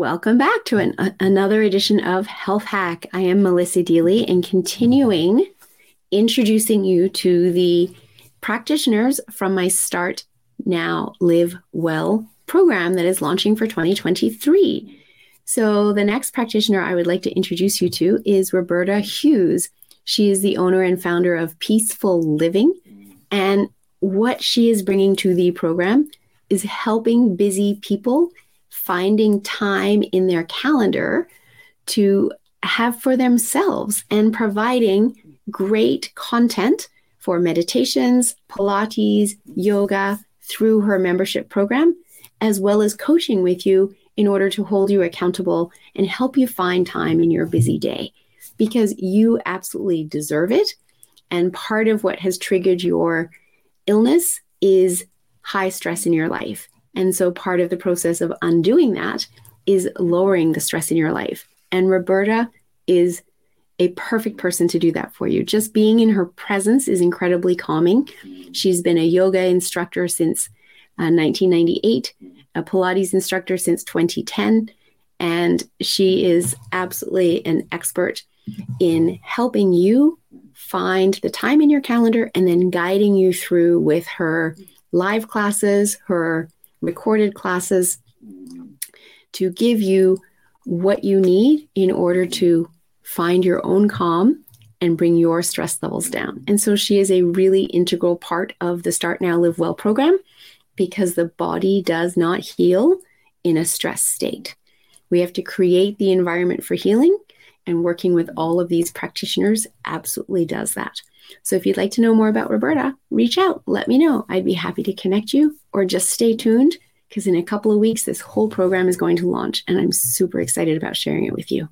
Welcome back to an, a, another edition of Health Hack. I am Melissa Deely and continuing introducing you to the practitioners from my Start Now Live Well program that is launching for 2023. So, the next practitioner I would like to introduce you to is Roberta Hughes. She is the owner and founder of Peaceful Living. And what she is bringing to the program is helping busy people finding time in their calendar to have for themselves and providing great content for meditations, Pilates, yoga through her membership program, as well as coaching with you in order to hold you accountable and help you find time in your busy day because you absolutely deserve it. And part of what has triggered your illness is high stress in your life. And so part of the process of undoing that is lowering the stress in your life. And Roberta is a perfect person to do that for you. Just being in her presence is incredibly calming. She's been a yoga instructor since uh, 1998, a Pilates instructor since 2010, and she is absolutely an expert in helping you find the time in your calendar and then guiding you through with her live classes, her recorded classes to give you what you need in order to find your own calm and bring your stress levels down. And so she is a really integral part of the Start Now Live Well program because the body does not heal in a stress state. We have to create the environment for healing, and working with all of these practitioners absolutely does that. So if you'd like to know more about Roberta, reach out, let me know. I'd be happy to connect you or just stay tuned because in a couple of weeks, this whole program is going to launch and I'm super excited about sharing it with you.